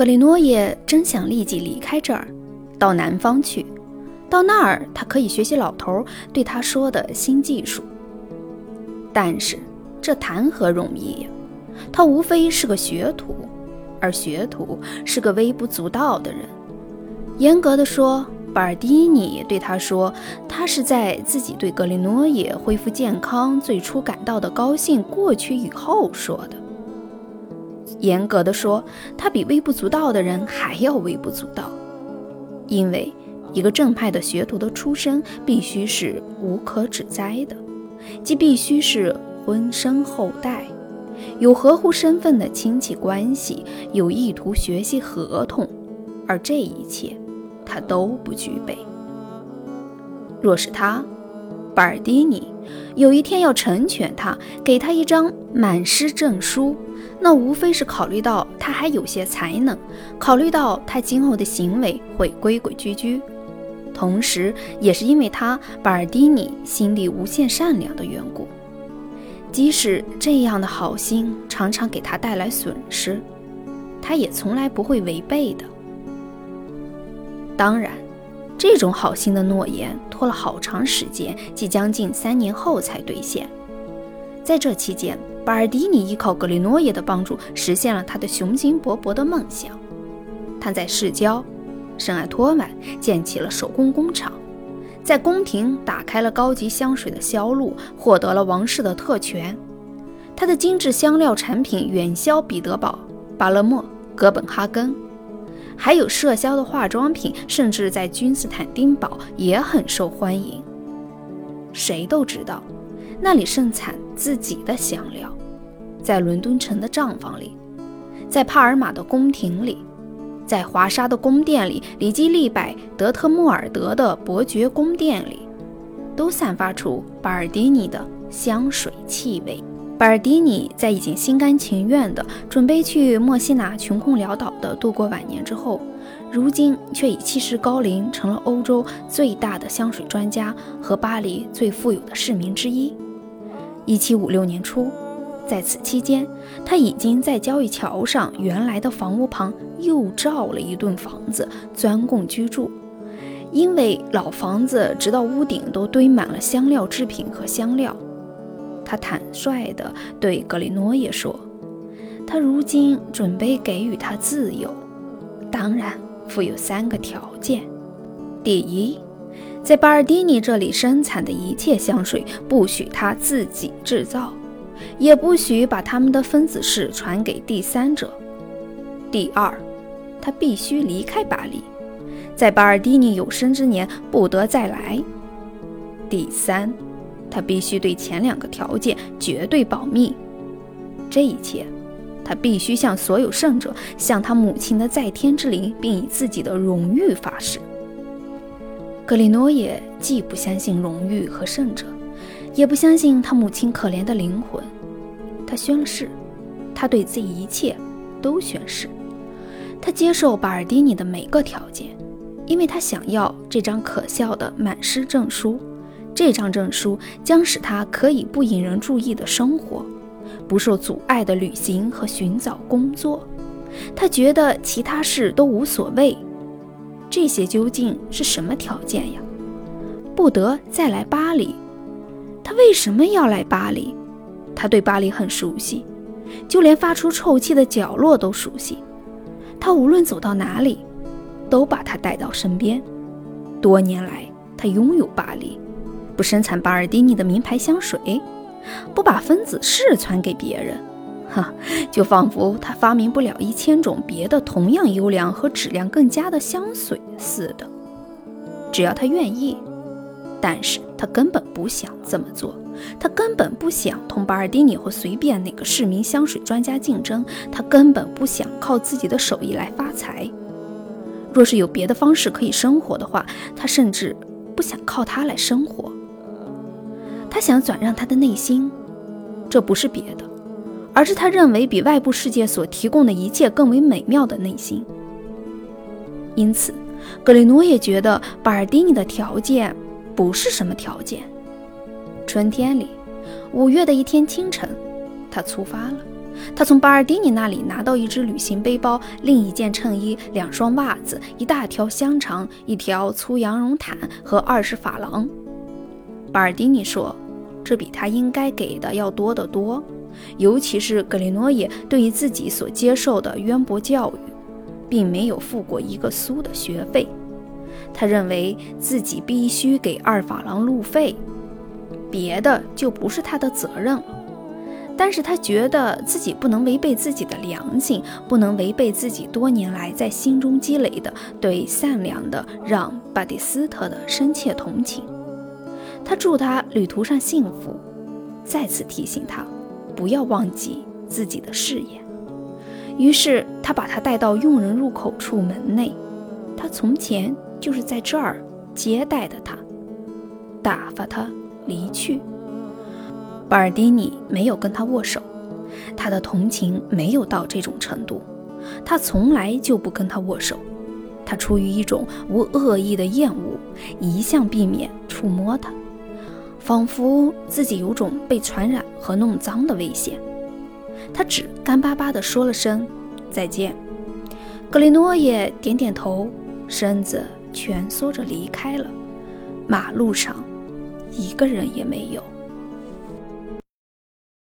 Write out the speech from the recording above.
格里诺耶真想立即离开这儿，到南方去。到那儿，他可以学习老头对他说的新技术。但是，这谈何容易呀！他无非是个学徒，而学徒是个微不足道的人。严格的说，巴尔迪尼对他说，他是在自己对格里诺耶恢复健康最初感到的高兴过去以后说的。严格的说，他比微不足道的人还要微不足道，因为。一个正派的学徒的出身必须是无可指摘的，即必须是婚生后代，有合乎身份的亲戚关系，有意图学习合同，而这一切他都不具备。若是他，巴尔迪尼，有一天要成全他，给他一张满师证书，那无非是考虑到他还有些才能，考虑到他今后的行为会规规矩矩。同时，也是因为他巴尔迪尼心地无限善良的缘故，即使这样的好心常常给他带来损失，他也从来不会违背的。当然，这种好心的诺言拖了好长时间，即将近三年后才兑现。在这期间，巴尔迪尼依靠格里诺耶的帮助，实现了他的雄心勃勃的梦想。他在市郊。圣埃托曼建起了手工工厂，在宫廷打开了高级香水的销路，获得了王室的特权。他的精致香料产品远销彼得堡、巴勒莫、哥本哈根，还有麝销的化妆品，甚至在君士坦丁堡也很受欢迎。谁都知道，那里盛产自己的香料，在伦敦城的账房里，在帕尔马的宫廷里。在华沙的宫殿里，里基利百德特穆尔德的伯爵宫殿里，都散发出巴尔迪尼的香水气味。巴尔迪尼在已经心甘情愿地准备去墨西拿穷困潦倒的度过晚年之后，如今却以气势高龄成了欧洲最大的香水专家和巴黎最富有的市民之一。一七五六年初。在此期间，他已经在交易桥上原来的房屋旁又造了一栋房子，专供居住。因为老房子直到屋顶都堆满了香料制品和香料，他坦率地对格里诺耶说：“他如今准备给予他自由，当然附有三个条件：第一，在巴尔蒂尼这里生产的一切香水不许他自己制造。”也不许把他们的分子式传给第三者。第二，他必须离开巴黎，在巴尔蒂尼有生之年不得再来。第三，他必须对前两个条件绝对保密。这一切，他必须向所有圣者、向他母亲的在天之灵，并以自己的荣誉发誓。格里诺耶既不相信荣誉和圣者。也不相信他母亲可怜的灵魂，他宣誓，他对这一切都宣誓，他接受巴尔迪尼的每个条件，因为他想要这张可笑的满师证书。这张证书将使他可以不引人注意的生活，不受阻碍的旅行和寻找工作。他觉得其他事都无所谓。这些究竟是什么条件呀？不得再来巴黎。他为什么要来巴黎？他对巴黎很熟悉，就连发出臭气的角落都熟悉。他无论走到哪里，都把他带到身边。多年来，他拥有巴黎，不生产巴尔蒂尼的名牌香水，不把分子式传给别人，哈，就仿佛他发明不了一千种别的同样优良和质量更佳的香水似的。只要他愿意。但是他根本不想这么做，他根本不想同巴尔蒂尼或随便哪个市民香水专家竞争，他根本不想靠自己的手艺来发财。若是有别的方式可以生活的话，他甚至不想靠它来生活。想转让他的内心，这不是别的，而是他认为比外部世界所提供的一切更为美妙的内心。因此，格雷诺也觉得巴尔蒂尼的条件。不是什么条件。春天里，五月的一天清晨，他出发了。他从巴尔蒂尼那里拿到一只旅行背包、另一件衬衣、两双袜子、一大条香肠、一条粗羊绒毯和二十法郎。巴尔蒂尼说：“这比他应该给的要多得多，尤其是格里诺耶对于自己所接受的渊博教育，并没有付过一个苏的学费。他认为自己必须给二法郎路费，别的就不是他的责任了。”但是他觉得自己不能违背自己的良心，不能违背自己多年来在心中积累的对善良的让巴蒂斯特的深切同情。他祝他旅途上幸福，再次提醒他不要忘记自己的誓言。于是他把他带到佣人入口处门内，他从前就是在这儿接待的他，打发他离去。巴尔迪尼没有跟他握手，他的同情没有到这种程度。他从来就不跟他握手，他出于一种无恶意的厌恶，一向避免触摸他，仿佛自己有种被传染和弄脏的危险。他只干巴巴地说了声再见。格雷诺也点点头，身子蜷缩着离开了。马路上，一个人也没有。